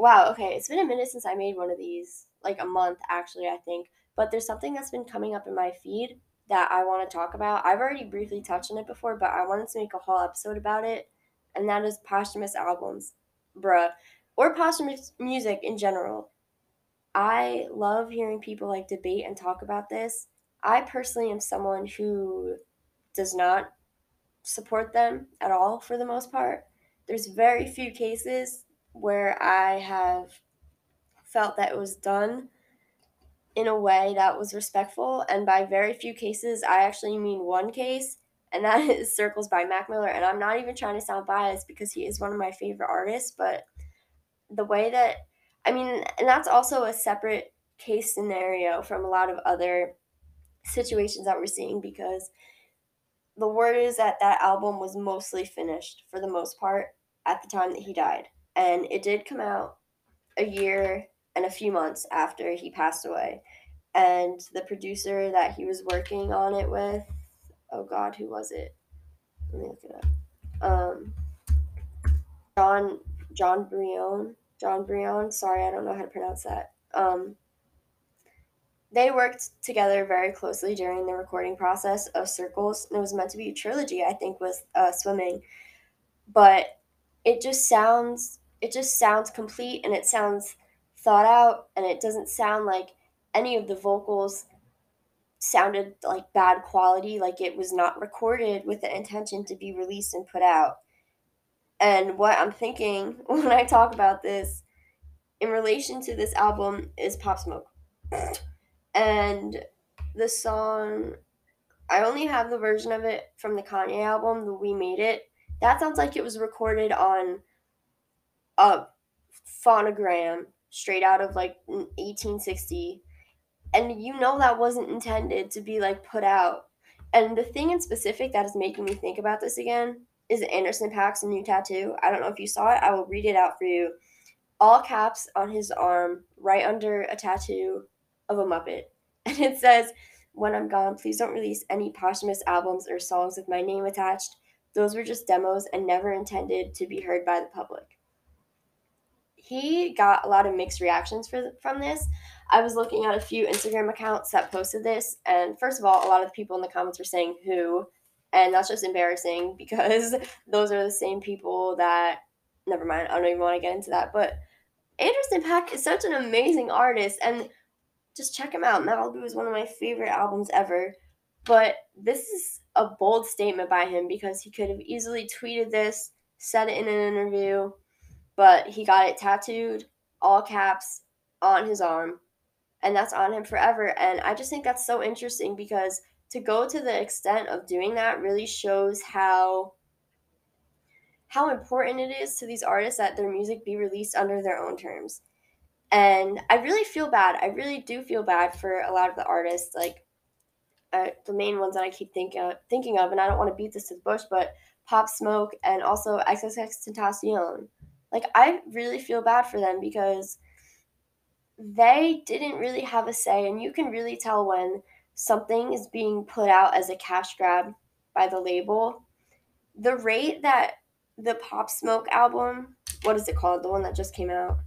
Wow, okay. It's been a minute since I made one of these, like a month actually, I think. But there's something that's been coming up in my feed that I want to talk about. I've already briefly touched on it before, but I wanted to make a whole episode about it, and that is posthumous albums, bruh, or posthumous music in general. I love hearing people like debate and talk about this. I personally am someone who does not support them at all for the most part. There's very few cases where I have felt that it was done in a way that was respectful. And by very few cases, I actually mean one case, and that is Circles by Mac Miller. And I'm not even trying to sound biased because he is one of my favorite artists, but the way that, I mean, and that's also a separate case scenario from a lot of other situations that we're seeing because the word is that that album was mostly finished for the most part at the time that he died. And it did come out a year and a few months after he passed away. And the producer that he was working on it with, oh God, who was it? Let me look it up. Um, Jon Jon Brion. Jon Brion. Sorry, I don't know how to pronounce that. Um, they worked together very closely during the recording process of Circles, and it was meant to be a trilogy, I think, with uh, Swimming. But it just sounds it just sounds complete and it sounds thought out and it doesn't sound like any of the vocals sounded like bad quality like it was not recorded with the intention to be released and put out. And what i'm thinking when i talk about this in relation to this album is pop smoke. And the song i only have the version of it from the kanye album the we made it. That sounds like it was recorded on a phonogram straight out of like 1860 and you know that wasn't intended to be like put out. And the thing in specific that is making me think about this again is anderson paak's new tattoo. I don't know if you saw it. I will read it out for you. All caps on his arm right under a tattoo of a muppet. And it says when i'm gone please don't release any posthumous albums or songs with my name attached. Those were just demos and never intended to be heard by the public he got a lot of mixed reactions for, from this. I was looking at a few Instagram accounts that posted this, and first of all, a lot of the people in the comments were saying who, and that's just embarrassing because those are the same people that. Never mind, I don't even want to get into that. But Anderson Paak is such an amazing artist, and just check him out. Malibu is one of my favorite albums ever. But this is a bold statement by him because he could have easily tweeted this, said it in an interview, but he got it tattooed, all caps, on his arm, and that's on him forever. And I just think that's so interesting because to go to the extent of doing that really shows how how important it is to these artists that their music be released under their own terms. And I really feel bad. I really do feel bad for a lot of the artists, like uh, the main ones that I keep thinking of, thinking of, and I don't want to beat this to the bush, but Pop Smoke and also XXX Tentacion. Like I really feel bad for them because they didn't really have a say and you can really tell when something is being put out as a cash grab by the label. The rate that the Pop Smoke album, what is it called? The one that just came out.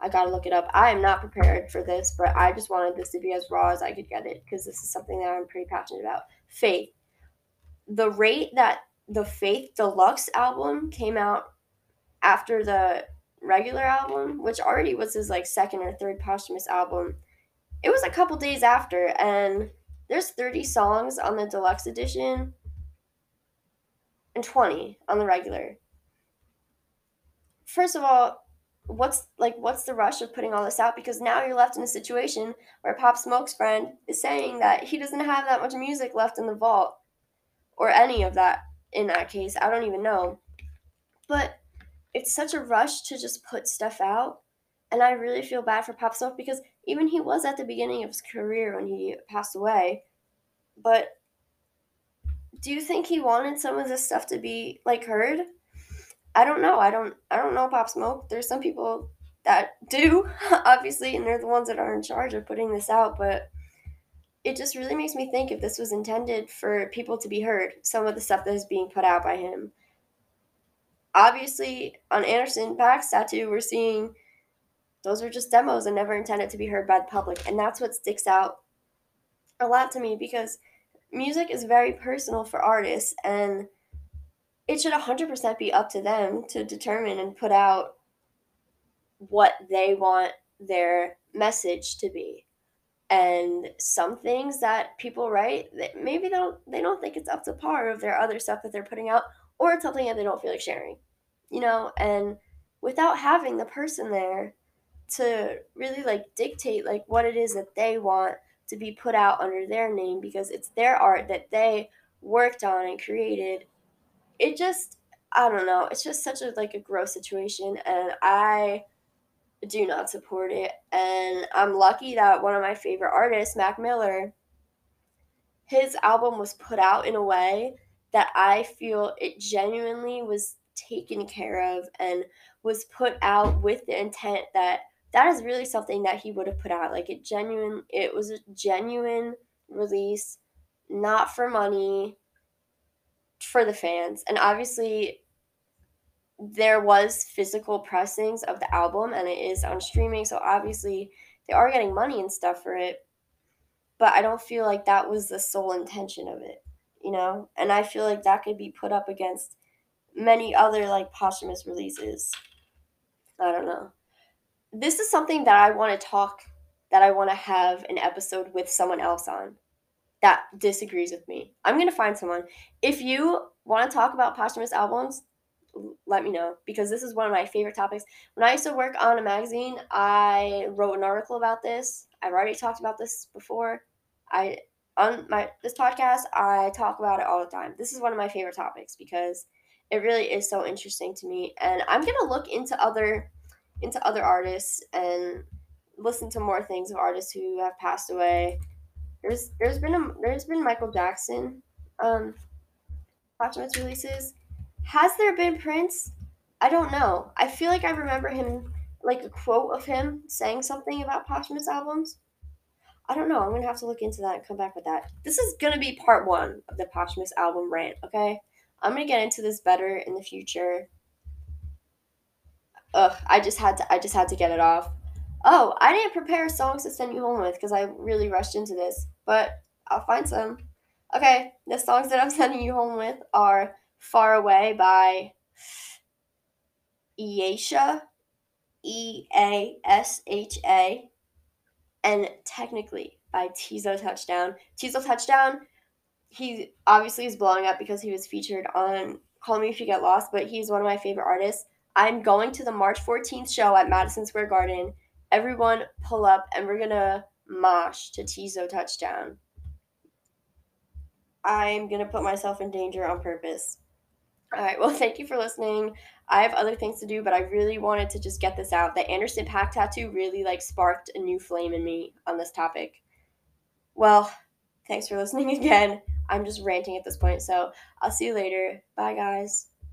I gotta look it up. I am not prepared for this, but I just wanted this to be as raw as I could get it because this is something that I'm pretty passionate about. Faith. The rate that the Faith Deluxe album came out after the regular album, which already was his like second or third posthumous album, it was a couple days after, and there's 30 songs on the deluxe edition and 20 on the regular. First of all, what's like what's the rush of putting all this out because now you're left in a situation where Pop Smoke's friend is saying that he doesn't have that much music left in the vault or any of that in that case. I don't even know. But it's such a rush to just put stuff out. And I really feel bad for Pop Smoke because even he was at the beginning of his career when he passed away. But do you think he wanted some of this stuff to be like heard? I don't know. I don't I don't know Pop Smoke. There's some people that do, obviously, and they're the ones that are in charge of putting this out, but it just really makes me think if this was intended for people to be heard, some of the stuff that is being put out by him obviously on Anderson Paak's tattoo, we're seeing those are just demos and never intended to be heard by the public. And that's what sticks out a lot to me because music is very personal for artists and it should 100% be up to them to determine and put out what they want their message to be and some things that people write that maybe they don't they don't think it's up to par of their other stuff that they're putting out or it's something that they don't feel like sharing you know? And without having the person there to really like dictate like what it is that they want to be put out under their name because it's their art that they worked on and created it just i don't know it's just such a like a gross situation and i do not support it. And i'm lucky that one of my favorite artists mac miller his album was put out in a way that i feel it genuinely was taken care of and was put out with the intent that that is really something that he would have put out. Like it genuine it was a genuine release not for money for the fans. And obviously there was physical pressings of the album and it is on streaming so obviously they are getting money and stuff for it but i don't feel like that was the sole intention of it you know and i feel like that could be put up against many other like posthumous releases i don't know this is something that i want to talk that i want to have an episode with someone else on that disagrees with me i'm going to find someone if you want to talk about posthumous albums let me know because this is one of my favorite topics. When I used to work on a magazine, I wrote an article about this. I've already talked about this before. I on my this podcast, I talk about it all the time. This is one of my favorite topics because it really is so interesting to me and I'm to look into other into other artists and listen to more things of artists who have passed away. There's there's been a, there's been Michael Jackson um posthumous releases has there been Prince? I don't know. I feel like I remember him, like a quote of him saying something about posthumous albums. I don't know. I'm gonna have to look into that and come back with that. This is gonna be part one of the posthumous album rant. Okay, I'm gonna get into this better in the future. Ugh, I just had to. I just had to get it off. Oh, I didn't prepare songs to send you home with because I really rushed into this, but I'll find some. Okay, the songs that I'm sending you home with are Far Away by Easha, E A S H A, and Technically by Teezo Touchdown. Teezo Touchdown, he obviously is blowing up because he was featured on Call Me If You Get Lost, but he's one of my favorite artists. I'm going to the March 14th show at Madison Square Garden. Everyone pull up and we're gonna mosh to Teezo Touchdown. I'm gonna put myself in danger on purpose. All right. Well, thank you for listening. I have other things to do, but I really wanted to just get this out. The Anderson .Paak tattoo really like sparked a new flame in me on this topic. Well, thanks for listening again. I'm just ranting at this point, so I'll see you later. Bye, guys.